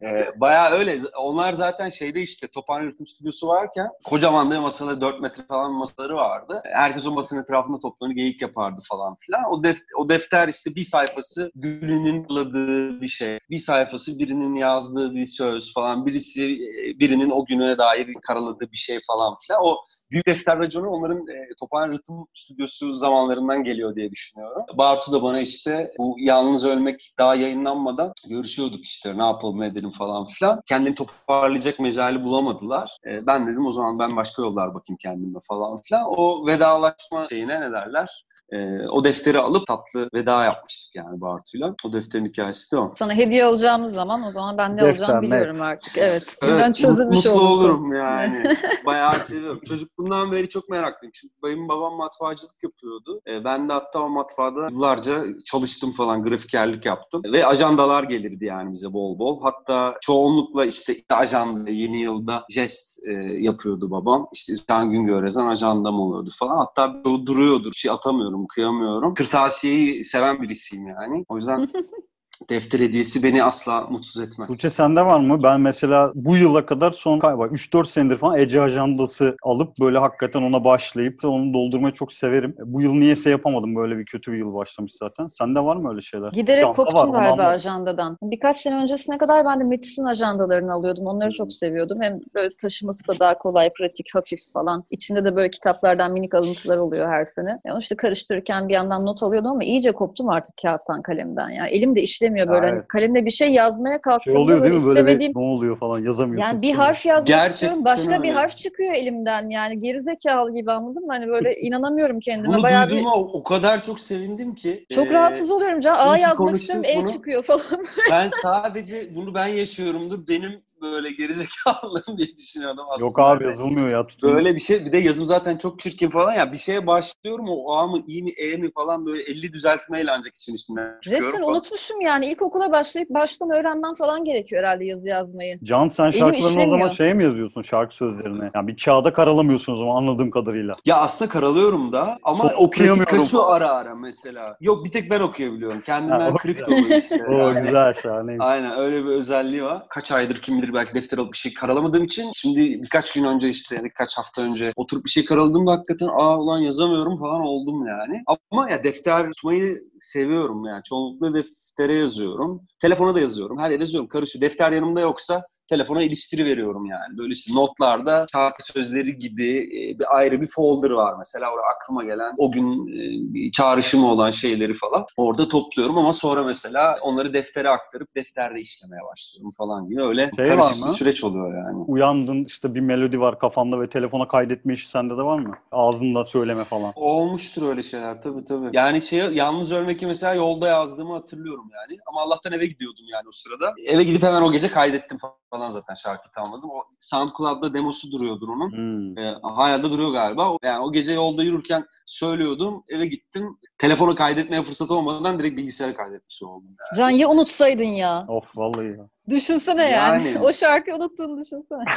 ee, bayağı öyle. Onlar zaten şeyde işte Tophane Üretim Stüdyosu varken kocaman da masada 4 metre falan masaları vardı. Herkes o masanın etrafında toplanıp geyik yapardı falan filan. O, def o defter işte bir sayfası Gül'ünün yazdığı bir şey. Bir sayfası birinin yazdığı bir söz falan. Birisi birinin o güne dair karaladığı bir şey falan filan. O Büyük Defter Raconu onların e, Tophane Rıhtım Stüdyosu zamanlarından geliyor diye düşünüyorum. Bartu da bana işte bu Yalnız Ölmek daha yayınlanmadan görüşüyorduk işte ne yapalım ne edelim falan filan. Kendini toparlayacak mecali bulamadılar. E, ben dedim o zaman ben başka yollar bakayım kendime falan filan. O vedalaşma şeyine ne derler? E, o defteri alıp tatlı veda yapmıştık yani Bartu'yla. O defterin hikayesi de o. Sana hediye alacağımız zaman o zaman ben ne Defter, alacağımı biliyorum net. artık. Evet. Evet, Birden çözülmüş mutlu oldu. olurum yani. [laughs] Bayağı seviyorum. Çocukluğumdan beri çok meraklıyım. Çünkü benim babam matbaacılık yapıyordu. E, ben de hatta o matbaada yıllarca çalıştım falan, grafikerlik yaptım. Ve ajandalar gelirdi yani bize bol bol. Hatta çoğunlukla işte ajanda, yeni yılda jest e, yapıyordu babam. İşte Can Güngörezen ajandam oluyordu falan. Hatta duruyordur. Şey atamıyorum, kıyamıyorum. Kırtasiyeyi seven birisiyim yani. O yüzden [laughs] defter hediyesi beni asla mutsuz etmez. Tuğçe sende var mı? Ben mesela bu yıla kadar son galiba 3-4 senedir falan Ece ajandası alıp böyle hakikaten ona başlayıp onu doldurmayı çok severim. Bu yıl niyeyse yapamadım. Böyle bir kötü bir yıl başlamış zaten. Sende var mı öyle şeyler? Giderek Şansa var, koptum onu galiba ajandadan. Birkaç sene öncesine kadar ben de Metis'in ajandalarını alıyordum. Onları çok seviyordum. Hem böyle taşıması da daha kolay, pratik, hafif falan. İçinde de böyle kitaplardan minik alıntılar oluyor her sene. Yani işte karıştırırken bir yandan not alıyordum ama iyice koptum artık kağıttan, kalemden. Yani elim de işlemiyor böyle. Ya Hani kalemle bir şey yazmaya Şey kalktığımda oluyor böyle değil mi? Böyle istemediğim bir ne oluyor falan yazamıyorsun. yani bir harf yazmak Gerçekten istiyorum. Başka bir harf çıkıyor elimden. Yani gerizekalı gibi anladın mı? Hani böyle inanamıyorum kendime. Bunu Bayağı bir duyduğuma o o kadar çok sevindim ki. çok Ee, rahatsız oluyorum. Can, A yazmak istiyorum. E çıkıyor falan. Ben sadece bunu ben yaşıyorumdur. Benim böyle gerizekalılığım [laughs] diye düşünüyordum aslında. Yok abi yazılmıyor ya. Tutun. Böyle bir şey bir de yazım zaten çok çirkin falan ya bir şeye başlıyorum o A mı İ mi E mi falan böyle 50 düzeltmeyle ancak için içinden çıkıyorum. Resmen falan. unutmuşum yani. İlkokula başlayıp baştan öğrenmem falan gerekiyor herhalde yazı yazmayı. Can sen Elim şarkılarını o zaman şey mi yazıyorsun şarkı sözlerini? Yani bir kağıda karalamıyorsun o zaman anladığım kadarıyla. Ya aslında karalıyorum da ama Son okuyamıyorum. kaçıyor ara ara mesela. Yok bir tek ben okuyabiliyorum. Ha, Kendimden güzel. oluyor işte. O Yani. güzel şahane. Aynen öyle bir özelliği var. Kaç aydır kim bilir belki defter alıp bir şey karalamadığım için şimdi birkaç gün önce işte yani birkaç hafta önce oturup bir şey karaladığımda hakikaten aa ulan yazamıyorum falan oldum yani. Ama ya defter tutmayı seviyorum yani. Çoğunlukla deftere yazıyorum. Telefona da yazıyorum. Her yere yazıyorum. Karışıyor. Defter yanımda yoksa telefona iliştiri veriyorum yani. Böyle işte notlarda şarkı sözleri gibi e, bir ayrı bir folder var mesela. Orada aklıma gelen o gün e, çağrışımı olan şeyleri falan orada topluyorum ama sonra mesela onları deftere aktarıp defterde işlemeye başlıyorum falan gibi öyle Şey karışık bir süreç oluyor yani. Uyandın işte bir melodi var kafanda ve telefona kaydetme işi sende de var mı? Ağzında söyleme falan. Olmuştur öyle şeyler tabii tabii. Yani şey yalnız ölmek'i mesela yolda yazdığımı hatırlıyorum yani. Ama Allah'tan eve gidiyordum yani o sırada. Eve gidip hemen o gece kaydettim falan zaten şarkıyı tamamladım. O SoundCloud'da demosu duruyordur onun. Hmm. E, hala da duruyor galiba. O- Yani o gece yolda yürürken söylüyordum. Eve gittim. Telefonu kaydetmeye fırsat olmadan direkt bilgisayara kaydetmiş oldum. Yani. Can ya unutsaydın ya. Of vallahi ya. Düşünsene yani. Yani. [laughs] o şarkıyı unuttuğunu düşünsene. [laughs]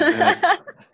Evet.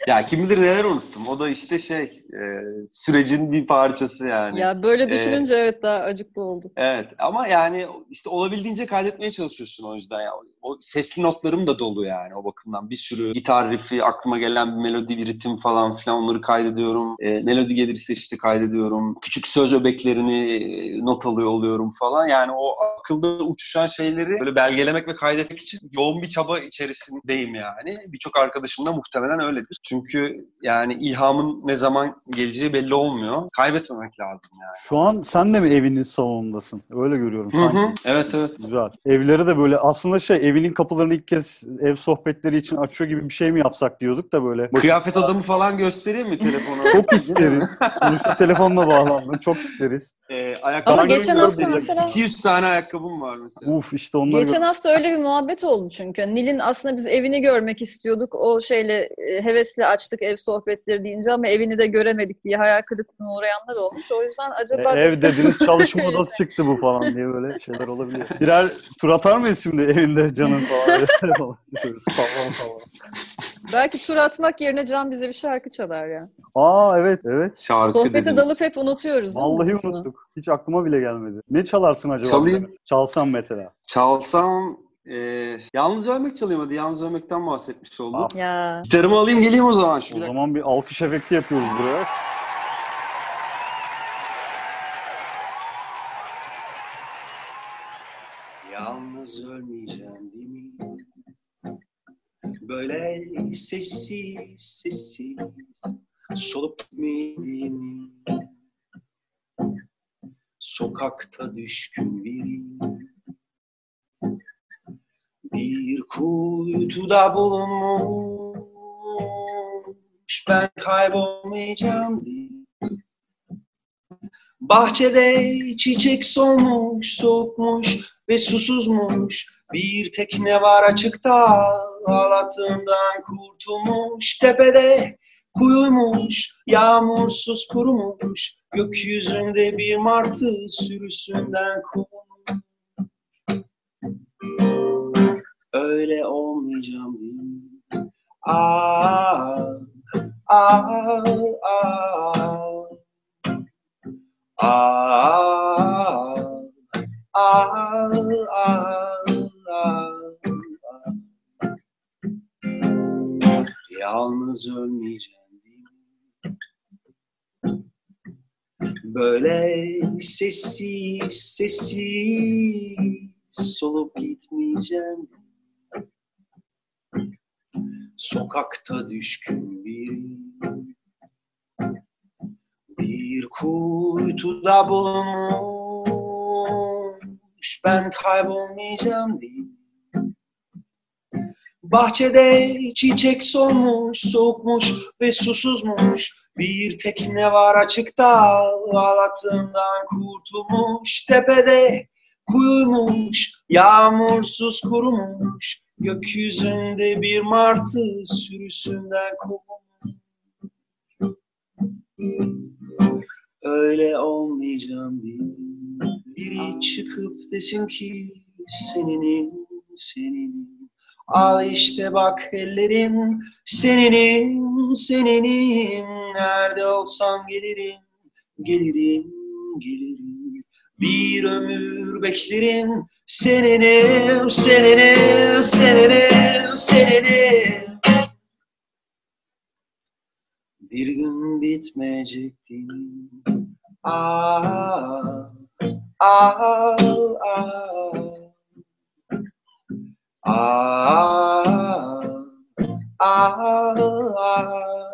Ya kim bilir neler unuttum. O da işte şey e, sürecin bir parçası yani. ya böyle düşününce evet daha acıklı oldu. Evet ama yani işte olabildiğince kaydetmeye çalışıyorsun o yüzden ya. O sesli notlarım da dolu yani o bakımdan. Bir sürü gitar riff'i, aklıma gelen bir melodi, bir ritim falan filan onları kaydediyorum. E, melodi gelirse işte kaydediyorum. Küçük söz öbeklerini e, not alıyor oluyorum falan. Yani o akılda uçuşan şeyleri böyle belgelemek ve kaydetmek için yoğun bir çaba içerisindeyim yani. Birçok arkadaşım da muhtemelen öyledir. Çünkü yani ilhamın ne zaman geleceği belli olmuyor. Kaybetmemek lazım yani. Şu an sen de mi evinin salonundasın? Öyle görüyorum Hı sanki. hı. Evet evet. Güzel. Evleri de böyle aslında şey evinin kapılarını ilk kez ev sohbetleri için açıyor gibi bir şey mi yapsak diyorduk da böyle. Kıyafet odamı falan göstereyim mi telefonu? Çok isteriz. [laughs] Sonuçta telefonla bağlandın. Çok isteriz. Ee, ayakkabı Ama geçen hafta mesela 200 tane ayakkabım var mesela. Uf işte onları Geçen hafta öyle bir muhabbet oldu çünkü. Nil'in aslında biz evini görmek istiyorduk. O şeyle e, hevesle açtık ev sohbetleri deyince ama evini de göremedik diye hayal kırıklığına uğrayanlar olmuş. O yüzden acaba E, ev dediniz çalışma [laughs] odası çıktı bu falan diye böyle şeyler olabiliyor. Birer tur atar mıyız şimdi evinde canın falan? [laughs] falan. Falan. belki tur atmak yerine Can bize bir şarkı çalar ya. Aa evet evet. Şarkı Sohbete dediniz. dalıp hep unutuyoruz Vallahi unuttuk. Hiç aklıma bile gelmedi. Ne çalarsın acaba? Çalayım. Çalsam mesela. Çalsam e, yalnız ölmek çalayım hadi. Yalnız ölmekten bahsetmiş olduk. Ah. Ya Gitarımı alayım geleyim o zaman. Şu O bir zaman bir alkış efekti yapıyoruz buraya. Yalnız ölmeyeceğim değil mi? Böyle sessiz sessiz solup gitmediğimi Sokakta düşkün biriyim Bir kuytuda bulunmuş Ben kaybolmayacağım diye Bahçede çiçek solmuş, soğukmuş ve susuzmuş. Bir tekne var açıkta, ağlattığından kurtulmuş. Tepede kuyuymuş, yağmursuz kurumuş. Gökyüzünde bir martı sürüsünden kovulmuş. Öyle olmayacağım değil ah, ah. Ah, ah, ah, ah, Yalnız ölmeyeceğim Böyle sessiz sessiz solup gitmeyeceğim. Sokakta düşkün bir bir kuytuda bulunmuş ben kaybolmayacağım diye. Bahçede çiçek solmuş, soğukmuş ve susuzmuş. Bir tekne var açıkta, ağlattığından kurtulmuş. Tepede kuyumuş, yağmursuz kurumuş. Gökyüzünde bir martı sürüsünden kovulmuş. Öyle olmayacağım diye biri çıkıp desin ki seninim, seninim. Al işte bak ellerim seninim, seninim. Nerede olsam gelirim, gelirim, gelirim. Bir ömür beklerim seninim, seninim, seninim, seninim. Bir gün bitmeyecekti. Ah, ah, ah. Ah, ah, ah,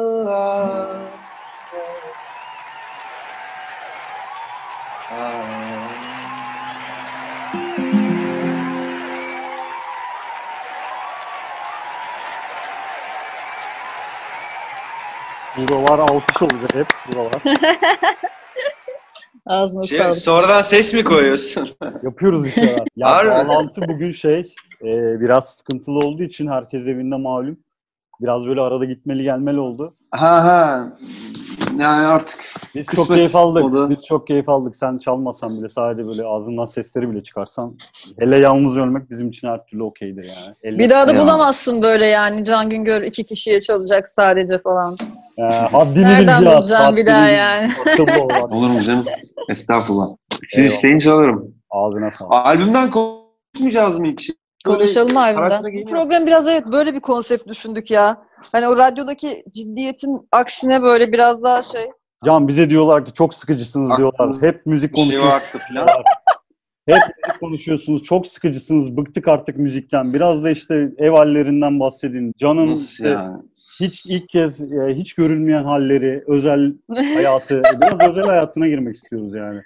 Buralar alkış olacak hep buralar. [laughs] Ağzına Şey, sağlık. sonradan ses mi koyuyorsun? [laughs] Yapıyoruz bir şeyler. [laughs] Ya bağlantı bugün şey e, biraz sıkıntılı olduğu için herkes evinde malum. Biraz böyle arada gitmeli gelmeli oldu. Ha ha. Yani artık Biz Kısmet çok keyif aldık. oldu. Biz çok keyif aldık. Sen çalmasan bile sadece böyle ağzından sesleri bile çıkarsan. Hele yalnız ölmek bizim için her türlü okeydir yani. Elle- Bir daha da Ya. bulamazsın böyle yani Can Güngör iki kişiye çalacak sadece falan. Ee, haddini Nereden bil bulacağım bir daha yani? [laughs] Olur mu canım? Estağfurullah. Siz Eyvallah. isteyince alırım. Ağzına sağlık. Albümden konuşmayacağız mı ilk şey? Böyle Konuşalım harbiden. Bu program biraz evet böyle bir konsept düşündük ya. Hani o radyodaki ciddiyetin aksine böyle biraz daha şey. Can bize diyorlar ki çok sıkıcısınız diyorlar. Hep müzik şey konuşuyorsunuz. falan. [laughs] Hep müzik konuşuyorsunuz. Çok sıkıcısınız. Bıktık artık müzikten. Biraz da işte ev hallerinden bahsedin. Can'ın Nasıl işte yani? hiç ilk kez e, hiç görülmeyen halleri, özel [laughs] hayatı, biraz özel hayatına girmek istiyoruz yani.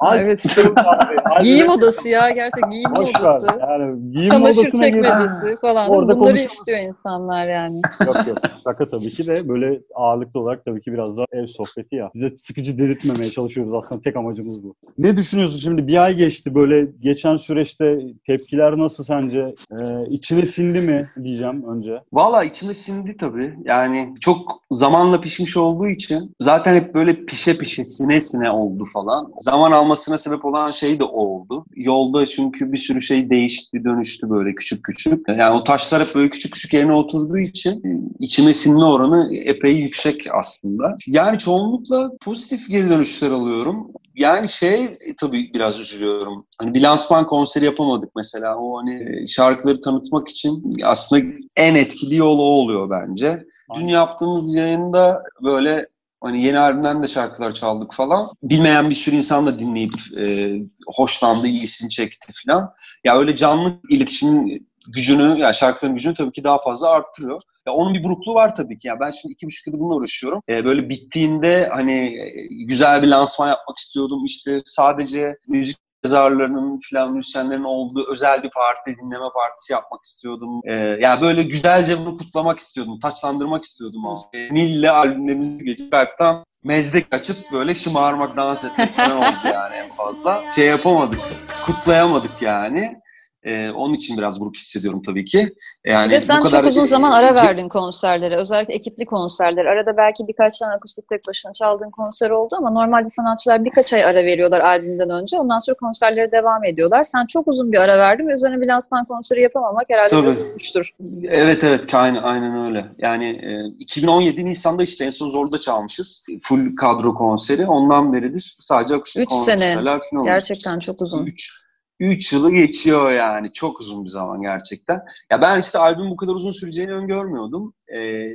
Ay, evet işte [laughs] giyim odası ya gerçek giyim Boş ver. odası. Yani giyim Çamaşır odasına gir- çekmecesi falan. Orada Bunları konuşalım. istiyor insanlar yani. Yok yok. Şaka tabii ki de böyle ağırlıklı olarak tabii ki biraz daha ev sohbeti ya. Size sıkıcı dedirtmemeye çalışıyoruz aslında tek amacımız bu. Ne düşünüyorsun şimdi? Bir ay geçti böyle geçen süreçte tepkiler nasıl sence? Ee, içine sindi mi diyeceğim önce. Valla içime sindi tabii. Yani çok zamanla pişmiş olduğu için zaten hep böyle pişe pişe sine sine oldu falan. Zaman almasına sebep olan şey de o oldu. Yolda çünkü bir sürü şey değişti, dönüştü böyle küçük küçük. Yani o taşlar hep böyle küçük küçük yerine oturduğu için içime sinme oranı epey yüksek aslında. Yani çoğunlukla pozitif geri dönüşler alıyorum. Yani şey e, tabii biraz üzülüyorum. Hani bir lansman konseri yapamadık mesela. O hani şarkıları tanıtmak için aslında en etkili yol o oluyor bence. Dün yaptığımız yayında böyle hani yeni albümden de şarkılar çaldık falan. Bilmeyen bir sürü insan da dinleyip e, hoşlandı, ilgisini çekti falan. Ya öyle canlı iletişimin gücünü, yani şarkıların gücünü tabii ki daha fazla arttırıyor. Ya onun bir burukluğu var tabii ki. Yani ben şimdi iki buçuk yıldır bununla uğraşıyorum. Ee, böyle bittiğinde hani e, güzel bir lansman yapmak istiyordum. İşte sadece müzik yazarlarının filan müzisyenlerin olduğu özel bir parti, dinleme partisi yapmak istiyordum. Ee, yani böyle güzelce bunu kutlamak istiyordum, taçlandırmak istiyordum. Ee, Nil'le albümlerimizi geçip Alp'ten mezdek açıp böyle şımarmak, dans etmek falan oldu yani en fazla. Şey yapamadık, kutlayamadık yani. Ee, onun için biraz buruk hissediyorum tabii ki. Yani Bir de sen bu kadar çok uzun zaman ara verdin konserlere. Özellikle ekipli konserler. Arada belki birkaç tane akustik tek başına çaldığın konser oldu ama normalde sanatçılar birkaç ay ara veriyorlar albümden önce. Ondan sonra konserlere devam ediyorlar. Sen çok uzun bir ara verdin ve üzerine bir lansman konseri yapamamak herhalde Tabii. üzülmüştür. Evet evet aynen, aynen öyle. Yani e, 2017 Nisan'da işte en son Zorlu'da çalmışız. Full kadro konseri. Ondan beridir sadece akustik Üç sene. konserler falan olmuş. Gerçekten çok uzun. 3 3 yılı geçiyor yani. Çok uzun bir zaman gerçekten. Ya ben işte albüm bu kadar uzun süreceğini öngörmüyordum. E,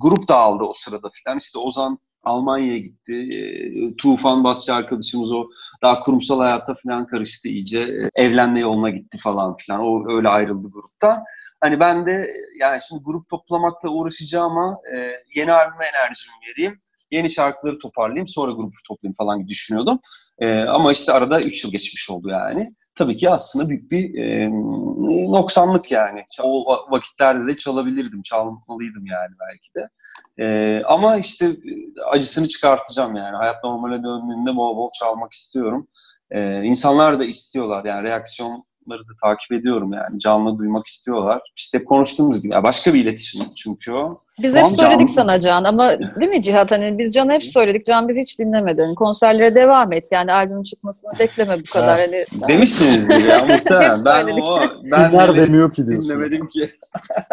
grup dağıldı o sırada falan. İşte Ozan Almanya'ya gitti. E, Tufan basçı arkadaşımız o daha kurumsal hayata falan karıştı iyice. E, evlenme yoluna gitti falan filan. O öyle ayrıldı gruptan. Hani ben de yani şimdi grup toplamakla uğraşacağıma e, yeni albüme enerjimi vereyim. Yeni şarkıları toparlayayım sonra grubu toplayayım falan düşünüyordum. E, ama işte arada 3 yıl geçmiş oldu yani. Tabii ki aslında büyük bir e, noksanlık yani. O va- vakitlerde de çalabilirdim, çalmalıydım yani belki de. E, ama işte e, acısını çıkartacağım yani. Hayat normale döndüğünde bol bol çalmak istiyorum. E, insanlar da istiyorlar yani reaksiyonları da takip ediyorum yani. Canlı duymak istiyorlar. İşte konuştuğumuz gibi. Başka bir iletişim çünkü o. Biz hep söyledik Can- sana Can ama değil mi Cihat? Hani biz Can'a hep söyledik. Can biz hiç dinlemedin. Konserlere devam et. Yani albümün çıkmasını bekleme bu kadar. Hani Demişsinizdir ya [laughs] muhtemelen. Ben o ben Kimler de demiyor ki diyorsun. dinlemedim ki.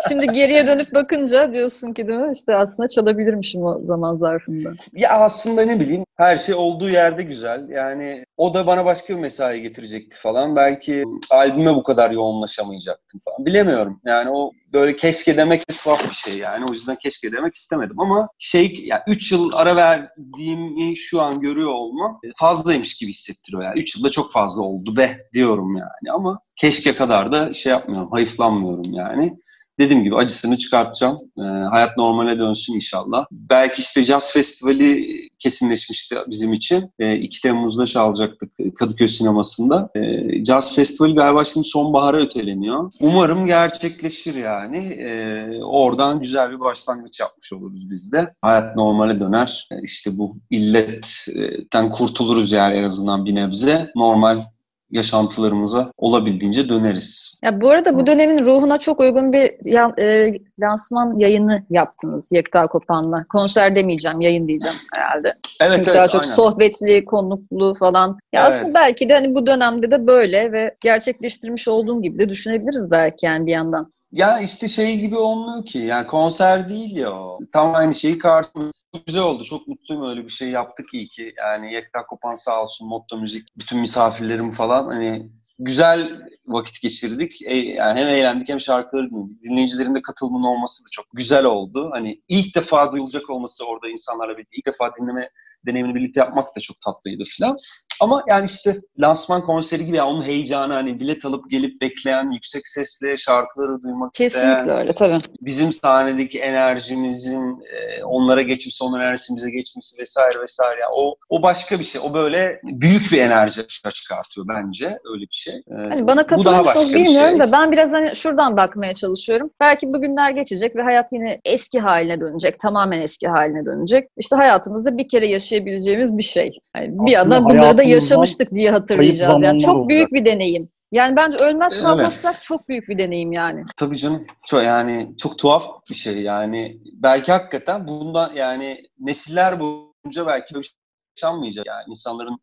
Şimdi geriye dönüp bakınca diyorsun ki değil mi? İşte aslında çalabilirmişim o zaman zarfında. Ya aslında ne bileyim her şey olduğu yerde güzel. Yani o da bana başka bir mesai getirecekti falan. Belki albüme bu kadar yoğunlaşamayacaktım falan. Bilemiyorum. Yani o böyle keşke demek de tuhaf bir şey yani. O yüzden keşke demek istemedim ama şey ya 3 yıl ara verdiğimi şu an görüyor olmam fazlaymış gibi hissettiriyor yani. 3 yılda çok fazla oldu be diyorum yani ama keşke kadar da şey yapmıyorum, hayıflanmıyorum yani. Dediğim gibi acısını çıkartacağım. Ee, hayat normale dönsün inşallah. Belki işte Jazz Festivali kesinleşmişti bizim için. Ee, 2 Temmuz'da çalacaktık Kadıköy Sineması'nda. Ee, Jazz Festivali galiba şimdi sonbahara öteleniyor. Umarım gerçekleşir yani. Ee, oradan güzel bir başlangıç yapmış oluruz biz de. Hayat normale döner. Ee, işte bu illetten kurtuluruz yani en azından bir nebze. Normal yaşantılarımıza olabildiğince döneriz. Ya bu arada bu dönemin ruhuna çok uygun bir ya- e, lansman yayını yaptınız Yekta Kopan'la. Konser demeyeceğim, yayın diyeceğim herhalde. Evet, Çünkü evet, daha çok aynen. sohbetli, konuklu falan. Ya Evet. aslında belki de hani bu dönemde de böyle ve gerçekleştirmiş olduğum gibi de düşünebiliriz belki yani bir yandan. Ya işte şey gibi olmuyor ki. Yani konser değil ya o. Tam aynı şeyi karşılıyor. Güzel oldu. Çok mutluyum öyle bir şey yaptık iyi ki. Yani Yekta Kopan sağ olsun, Motto Müzik, bütün misafirlerim falan. Hani güzel vakit geçirdik. E, yani hem eğlendik hem şarkıları dinledik. Dinleyicilerin de katılımının olması da çok güzel oldu. Hani ilk defa duyulacak olması orada insanlarla birlikte ilk defa dinleme deneyimini birlikte yapmak da çok tatlıydı falan. Ama yani işte lansman konseri gibi yani onun heyecanı hani bilet alıp gelip bekleyen, yüksek sesle şarkıları duymak Kesinlikle isteyen, öyle tabii. bizim sahnedeki enerjimizin e, onlara geçmesi, onun enerjisinin bize geçmesi vesaire vesaire. Yani o o başka bir şey. O böyle büyük bir enerji çıkartıyor bence öyle bir şey. E, Hani bana katılır mısınız bilmiyorum şey. da ben biraz hani şuradan bakmaya çalışıyorum. Belki bu günler geçecek ve hayat yine eski haline dönecek. Tamamen eski haline dönecek. İşte hayatımızda bir kere yaşayabileceğimiz bir şey. Yani bir yandan bunları da yaşamıştık diye hatırlayacağız. Yani çok olacak. büyük bir deneyim. Yani bence ölmez kalmazsak çok büyük bir deneyim yani. Tabii canım. Çok yani çok tuhaf bir şey yani. Belki hakikaten bundan yani nesiller boyunca belki böyle şey yaşanmayacak yani. insanların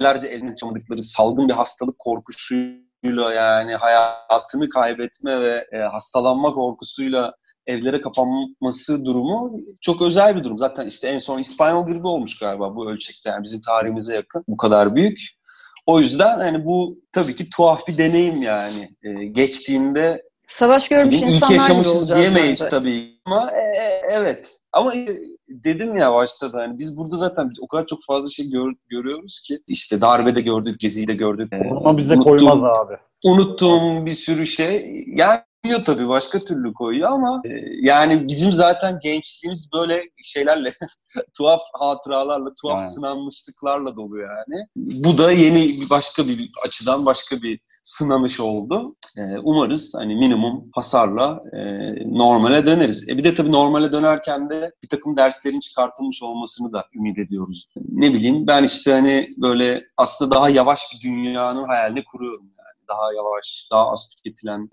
nelerce eline çamadıkları salgın bir hastalık korkusuyla yani hayatını kaybetme ve e, hastalanma korkusuyla evlere kapanması durumu çok özel bir durum. Zaten işte en son İspanyol gribi olmuş galiba bu ölçekte. Yani bizim tarihimize yakın. Bu kadar büyük. O yüzden hani bu tabii ki tuhaf bir deneyim yani. Ee, geçtiğinde Savaş görmüş ilk insanlar gibi olacağız diyemeyiz bence. tabii. Ama e, e, evet. Ama e, dedim ya başta da hani biz burada zaten o kadar çok fazla şey gör- görüyoruz ki işte darbede gördük, geziyi de gördük. E, Korona bize unuttuğum- koymaz abi. Unuttuğum bir sürü şey. Yani koyuyor tabii başka türlü koyuyor ama e, yani bizim zaten gençliğimiz böyle şeylerle [laughs] tuhaf hatıralarla, tuhaf Yani. sınanmışlıklarla dolu yani. Bu da yeni bir başka bir açıdan başka bir sınanış oldu. Ee, umarız hani minimum hasarla e, normale döneriz. E bir de tabii normale dönerken de bir takım derslerin çıkartılmış olmasını da ümit ediyoruz. Ne bileyim ben işte hani böyle aslında daha yavaş bir dünyanın hayalini kuruyorum. Daha yavaş, daha az tüketilen,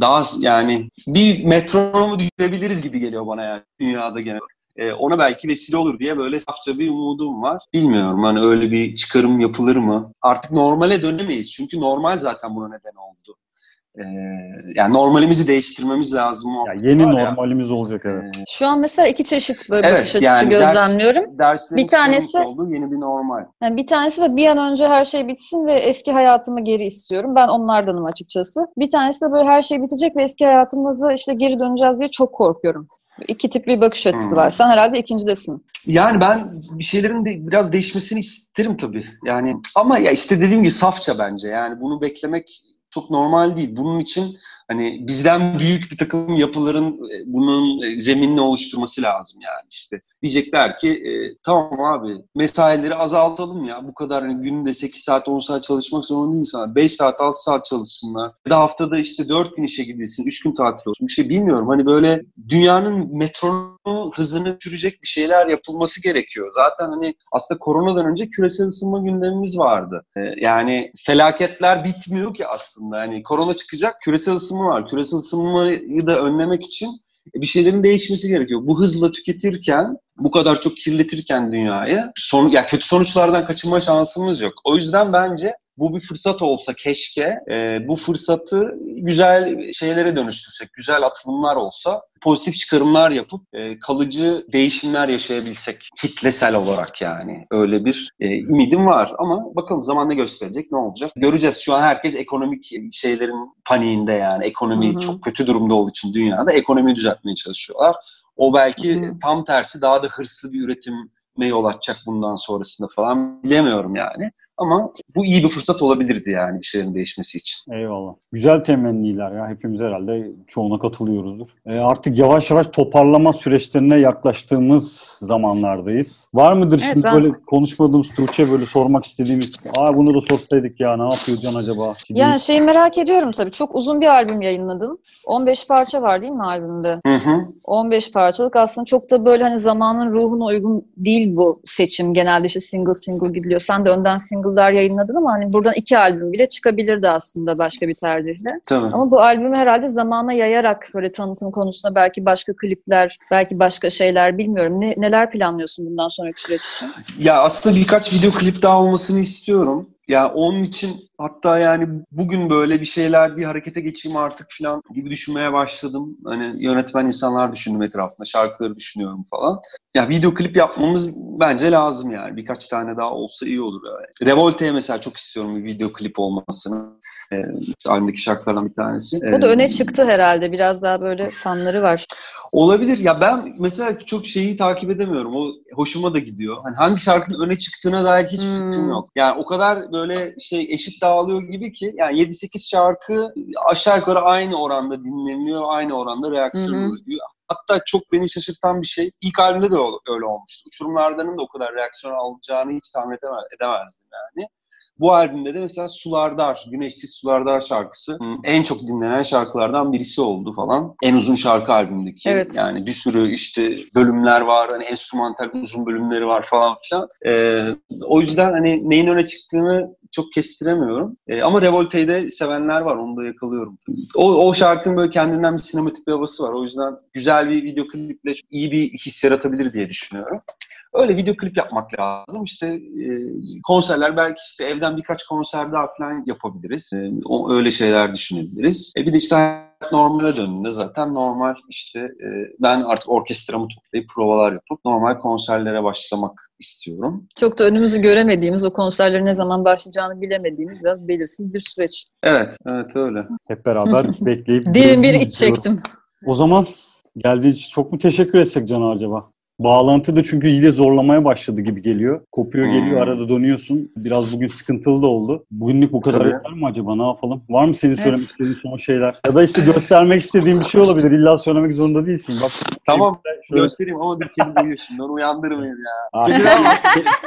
daha yani bir metronomu düşürebiliriz gibi geliyor bana yani dünyada genel. E, ona belki vesile olur diye böyle safça bir umudum var. Bilmiyorum hani öyle bir çıkarım yapılır mı? Artık normale dönemeyiz. Çünkü normal zaten buna neden oldu. E, yani normalimizi değiştirmemiz lazım. o Ya yeni var ya. normalimiz olacak evet. E, Şu an mesela iki çeşit böyle Evet, bakış açısı yani ders- gözlemliyorum. derslerin Bir tanesi- olduğu yeni bir normal. Yani bir tanesi ve bir an önce her şey bitsin ve eski hayatımı geri istiyorum. Ben onlardanım açıkçası. Bir tanesi de böyle her şey bitecek ve eski hayatımıza işte geri döneceğiz diye çok korkuyorum. İki tip bir bakış açısı Hmm. var. Sen herhalde ikincidesin. Yani ben bir şeylerin de biraz değişmesini isterim tabii. Yani ama ya işte dediğim gibi safça bence. Yani bunu beklemek çok normal değil. Bunun için hani bizden büyük bir takım yapıların e, bunun e, zeminini oluşturması lazım yani işte. Diyecekler ki e, tamam abi mesaileri azaltalım ya. Bu kadar hani günde 8 saat 10 saat çalışmak zorunda değil insanlar. 5 saat 6 saat çalışsınlar. Ya da haftada işte 4 gün işe gidilsin, 3 gün tatil olsun. Bir şey bilmiyorum. Hani böyle dünyanın metronomu hızını düşürecek bir şeyler yapılması gerekiyor. Zaten hani aslında koronadan önce küresel ısınma gündemimiz vardı. Ee, yani felaketler bitmiyor ki aslında. Hani korona çıkacak, küresel ısınma var. Küresel ısınmayı da önlemek için bir şeylerin değişmesi gerekiyor. Bu hızla tüketirken, bu kadar çok kirletirken dünyayı, son, ya kötü sonuçlardan kaçınma şansımız yok. O yüzden bence bu bir fırsat olsa keşke, e, bu fırsatı güzel şeylere dönüştürsek, güzel atılımlar olsa, pozitif çıkarımlar yapıp e, kalıcı değişimler yaşayabilsek kitlesel olarak yani. Öyle bir e, ümidim var ama bakalım zaman ne gösterecek, ne olacak? Göreceğiz. Şu an herkes ekonomik şeylerin paniğinde yani. Ekonomi Hı hı. çok kötü durumda olduğu için dünyada ekonomiyi düzeltmeye çalışıyorlar. O belki Hı hı. tam tersi daha da hırslı bir üretime yol açacak bundan sonrasında falan bilemiyorum yani. Ama bu iyi bir fırsat olabilirdi yani bir şeylerin değişmesi için. Eyvallah. Güzel temenniler ya. Hepimiz herhalde çoğuna katılıyoruzdur. E, artık yavaş yavaş toparlama süreçlerine yaklaştığımız zamanlardayız. Var mıdır Evet, şimdi ben- böyle konuşmadığımız Tuğçe böyle sormak istediğimiz Aa bunu da sorsaydık ya ne yapıyor Can acaba? Şimdi Yani şeyi merak ediyorum tabii. Çok uzun bir albüm yayınladın. 15 parça var değil mi albümde? Hı hı. 15 parçalık aslında çok da böyle hani zamanın ruhuna uygun değil bu seçim. Genelde işte single single gidiliyor. Sen de önden single'lar yayınladın ama hani buradan iki albüm bile çıkabilirdi aslında başka bir tercihle. Tabii. Ama bu albümü herhalde zamana yayarak böyle tanıtım konusunda belki başka klipler, belki başka şeyler bilmiyorum. Ne, neler planlıyorsun bundan sonraki süreç için? Ya aslında birkaç video klip daha olmasını istiyorum. Ya onun için hatta yani bugün böyle bir şeyler bir harekete geçeyim artık falan gibi düşünmeye başladım. Hani yönetmen insanlar düşündüm etrafında, şarkıları düşünüyorum falan. Ya video klip yapmamız bence lazım yani. Birkaç tane daha olsa iyi olur. Yani. Revolte'ye mesela çok istiyorum bir video klip olmasını. Ee, albümdeki şarkılardan bir tanesi. O da Ee, öne çıktı herhalde. Biraz daha böyle fanları var. Olabilir. Ya ben mesela çok şeyi takip edemiyorum. O hoşuma da gidiyor. Hani hangi şarkının öne çıktığına dair hiçbir Hmm. fikrim yok. Yani o kadar böyle şey eşit dağılıyor gibi ki yani 7-8 şarkı aşağı yukarı aynı oranda dinleniyor, aynı oranda reaksiyon hı. oluyor. Hatta çok beni şaşırtan bir şey. İlk albümde de öyle olmuştu. Uçurumlardanın da o kadar reaksiyon alacağını hiç tahmin edemez, edemezdim yani. Bu albümde de mesela Sulardar, Güneşsiz Sulardar şarkısı en çok dinlenen şarkılardan birisi oldu falan. En uzun şarkı albümdeki. Evet. Yani bir sürü işte bölümler var, hani enstrümantal uzun bölümleri var falan filan. Ee, o yüzden hani neyin öne çıktığını çok kestiremiyorum. Ee, ama Revolte'yi de sevenler var, onu da yakalıyorum. O, o şarkının böyle kendinden bir sinematik bir havası var. O yüzden güzel bir video kliple çok iyi bir his yaratabilir diye düşünüyorum. Öyle video klip yapmak lazım. İşte e, konserler belki işte evden birkaç konser daha falan yapabiliriz. E, o, öyle şeyler düşünebiliriz. E, bir de işte normale döndüğünde zaten normal işte e, ben artık orkestramı toplayıp provalar yapıp normal konserlere başlamak istiyorum. Çok da önümüzü göremediğimiz, o konserlerin ne zaman başlayacağını bilemediğimiz biraz belirsiz bir süreç. Evet, evet öyle. Hep beraber [laughs] bekleyip Derin bir iç çektim. O zaman geldiği için çok mu teşekkür etsek Can acaba? Bağlantı da çünkü iyice zorlamaya başladı gibi geliyor. Kopuyor Hmm. geliyor arada dönüyorsun. Biraz bugün sıkıntılı da oldu. Bugünlük bu kadar Tabii. yeter mi acaba? Ne yapalım? Var mı senin Evet. söylemek istediğin son şeyler? Ya da işte göstermek istediğin bir şey olabilir. İlla söylemek zorunda değilsin. Bak Tamam, şöyle göstereyim ama bir kedi uyuyor şimdi. Onu uyandırmayız ya. Aa,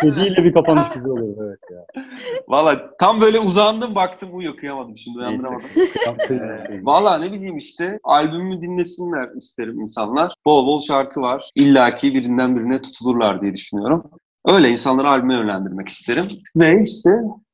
kediyle bir kapanış güzel olur. Evet ya. Valla tam böyle uzandım baktım uyuyor kıyamadım şimdi uyandıramadım. [laughs] Şey- Ee, Valla ne bileyim işte albümümü dinlesinler isterim insanlar. Bol bol şarkı var. İlla ki birinden birine tutulurlar diye düşünüyorum. Öyle insanları albüme yönlendirmek isterim. Ve işte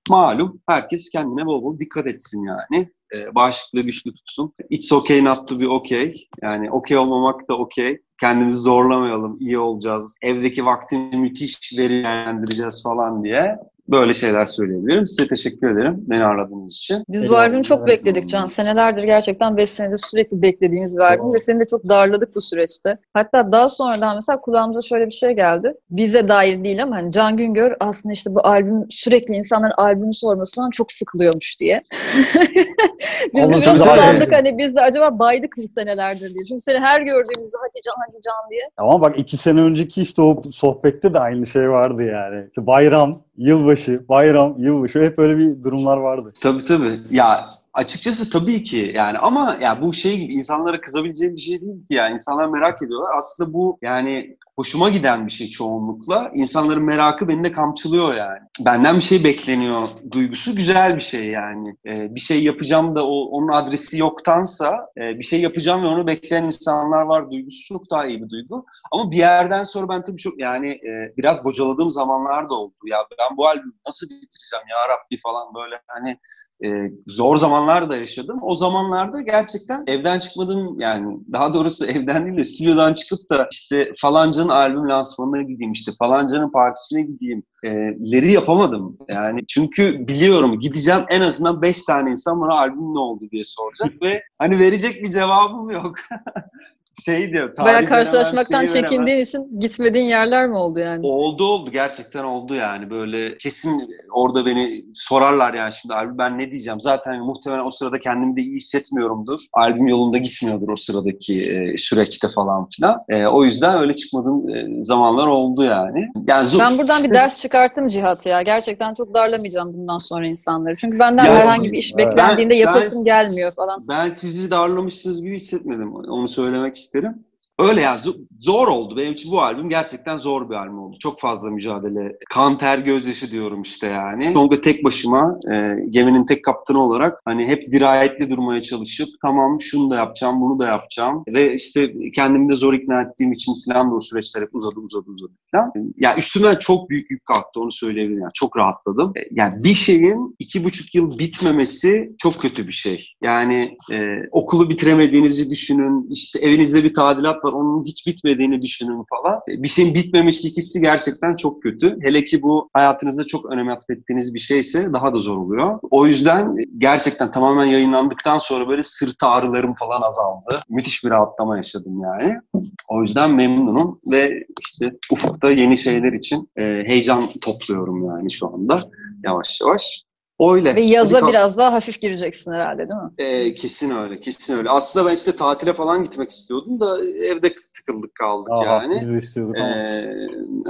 malum herkes kendine bol bol dikkat etsin yani. Ee, bağışıklığı güçlü tutsun. It's okay not to be okay. Yani okey olmamak da okey. Kendimizi zorlamayalım, iyi olacağız. Evdeki vaktini müthiş verimlendireceğiz falan diye. Böyle şeyler söyleyebilirim. Size teşekkür ederim beni ağırladığınız için. Biz bu albümü çok bekledik Can. Senelerdir gerçekten 5 senedir sürekli beklediğimiz bir albüm ve seni de çok darladık bu süreçte. Hatta daha sonradan mesela kulağımıza şöyle bir şey geldi. Bize dair değil ama hani Can Güngör aslında işte bu albüm sürekli insanların albümü sormasından çok sıkılıyormuş diye. [laughs] biz de biraz utandık hani biz de acaba baydık mı senelerdir diye. Çünkü seni her gördüğümüzde hadi Can hadi Can diye. Ama bak iki sene önceki işte o sohbette de aynı şey vardı yani. İşte bayram, yılbaşı, bayram, yılbaşı hep öyle bir durumlar vardı. Tabii tabii. Ya açıkçası tabii ki yani ama ya bu şey gibi insanlara kızabileceğim bir şey değil ki yani insanlar merak ediyorlar. Aslında bu yani hoşuma giden bir şey çoğunlukla. İnsanların merakı beni de kamçılıyor yani. Benden bir şey bekleniyor duygusu güzel bir şey yani. Ee, bir şey yapacağım da o, onun adresi yoktansa e, bir şey yapacağım ve onu bekleyen insanlar var duygusu çok daha iyi bir duygu. Ama bir yerden sonra ben tabii çok yani e, biraz bocaladığım zamanlar da oldu. Ya ben bu albümü nasıl bitireceğim ya Rabbi falan böyle hani e, zor zamanlar da yaşadım. O zamanlarda gerçekten evden çıkmadım yani daha doğrusu [laughs] evden değil de stüdyodan çıkıp da işte falancanın albüm lansmanına gideyim işte falancanın partisine gideyim e, leri yapamadım. Yani çünkü biliyorum gideceğim en azından 5 tane insan bana albüm ne oldu diye soracak ve hani verecek bir cevabım yok. [laughs] şey diyor. Baya karşılaşmaktan çekindiğin için gitmediğin yerler mi oldu yani? Oldu oldu gerçekten oldu yani böyle kesin orada beni sorarlar yani şimdi albüm ben ne diyeceğim zaten muhtemelen o sırada kendimi de iyi hissetmiyorumdur albüm yolunda gitmiyordur o sıradaki e, süreçte falan filan E, o yüzden öyle çıkmadığım e, zamanlar oldu yani. yani zor- Ben buradan bir [laughs] ders çıkarttım Cihat ya. Gerçekten çok darlamayacağım bundan sonra insanları. Çünkü benden Ya herhangi bir iş ben- beklendiğinde ben- yapasım gelmiyor falan. Ben sizi darlamışsınız gibi hissetmedim. Onu söylemek isterim. Öyle ya zo- zor oldu. Benim için bu albüm gerçekten zor bir albüm oldu. Çok fazla mücadele. Kan, ter, gözyaşı diyorum işte yani. Sonunda tek başıma e, geminin tek kaptanı olarak hani hep dirayetli durmaya çalışıp tamam şunu da yapacağım, bunu da yapacağım. Ve işte kendimi de zor ikna ettiğim için falan da o süreçler hep uzadı uzadı uzadı falan. Ya üstümden çok büyük yük kalktı onu söyleyebilirim. Yani çok rahatladım. E, Yani bir şeyin iki buçuk yıl bitmemesi çok kötü bir şey. Yani e, okulu bitiremediğinizi düşünün. işte evinizde bir tadilat var onun hiç bitmediğini düşünün falan. E, Bir şeyin bitmemişlik hissi gerçekten çok kötü. Hele ki bu hayatınızda çok önem atfettiğiniz bir şeyse daha da zor oluyor. O yüzden gerçekten tamamen yayınlandıktan sonra böyle sırt ağrılarım falan azaldı. Müthiş bir rahatlama yaşadım yani. O yüzden memnunum ve işte ufukta yeni şeyler için e, heyecan topluyorum yani şu anda yavaş yavaş. Öyle. Ve yaza Hadi biraz daha hafif gireceksin herhalde değil mi? e, kesin öyle, kesin öyle. Aslında ben işte tatile falan gitmek istiyordum da evde tıkıldık kaldık Aha, yani. Biz de istiyorduk ama. Ee,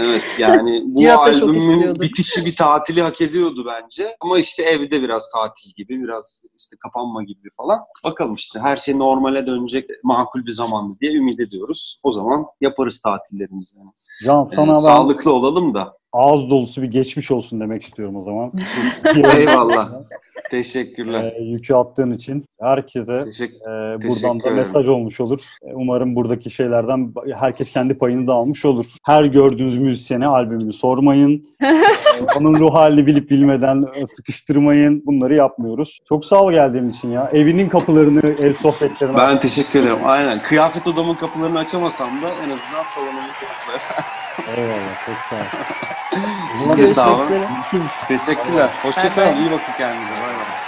evet yani [laughs] bu albümün bitişi bir tatili hak ediyordu bence. Ama işte evde biraz tatil gibi, biraz işte kapanma gibi falan. Bakalım işte her şey normale dönecek makul bir zamanlı diye ümit ediyoruz. O zaman yaparız tatillerimizi. Yani. Can Ee, sana ben sağlıklı olalım da. Ağız dolusu bir geçmiş olsun demek istiyorum o zaman. [laughs] Eyvallah. Teşekkürler. Ee, yükü attığın için herkese Teşekkür. e, buradan da mesaj olmuş olur. E, Umarım buradaki şeylerden herkes kendi payını da almış olur. Her gördüğünüz müzisyene albümünü sormayın. [laughs] [laughs] Onun ruh halini bilip bilmeden e, sıkıştırmayın. Bunları yapmıyoruz. Çok sağ ol geldiğin için ya. Evinin kapılarını, ev sohbetlerini Ben teşekkür ederim. Aynen. Kıyafet odamın kapılarını açamasam da en azından salonumun kapıları. Eyvallah. Çok sağ ol. [laughs] Siz Görüşmek üzere. Teşekkürler. Hoşçakalın. İyi bakın kendinize. Bay bay.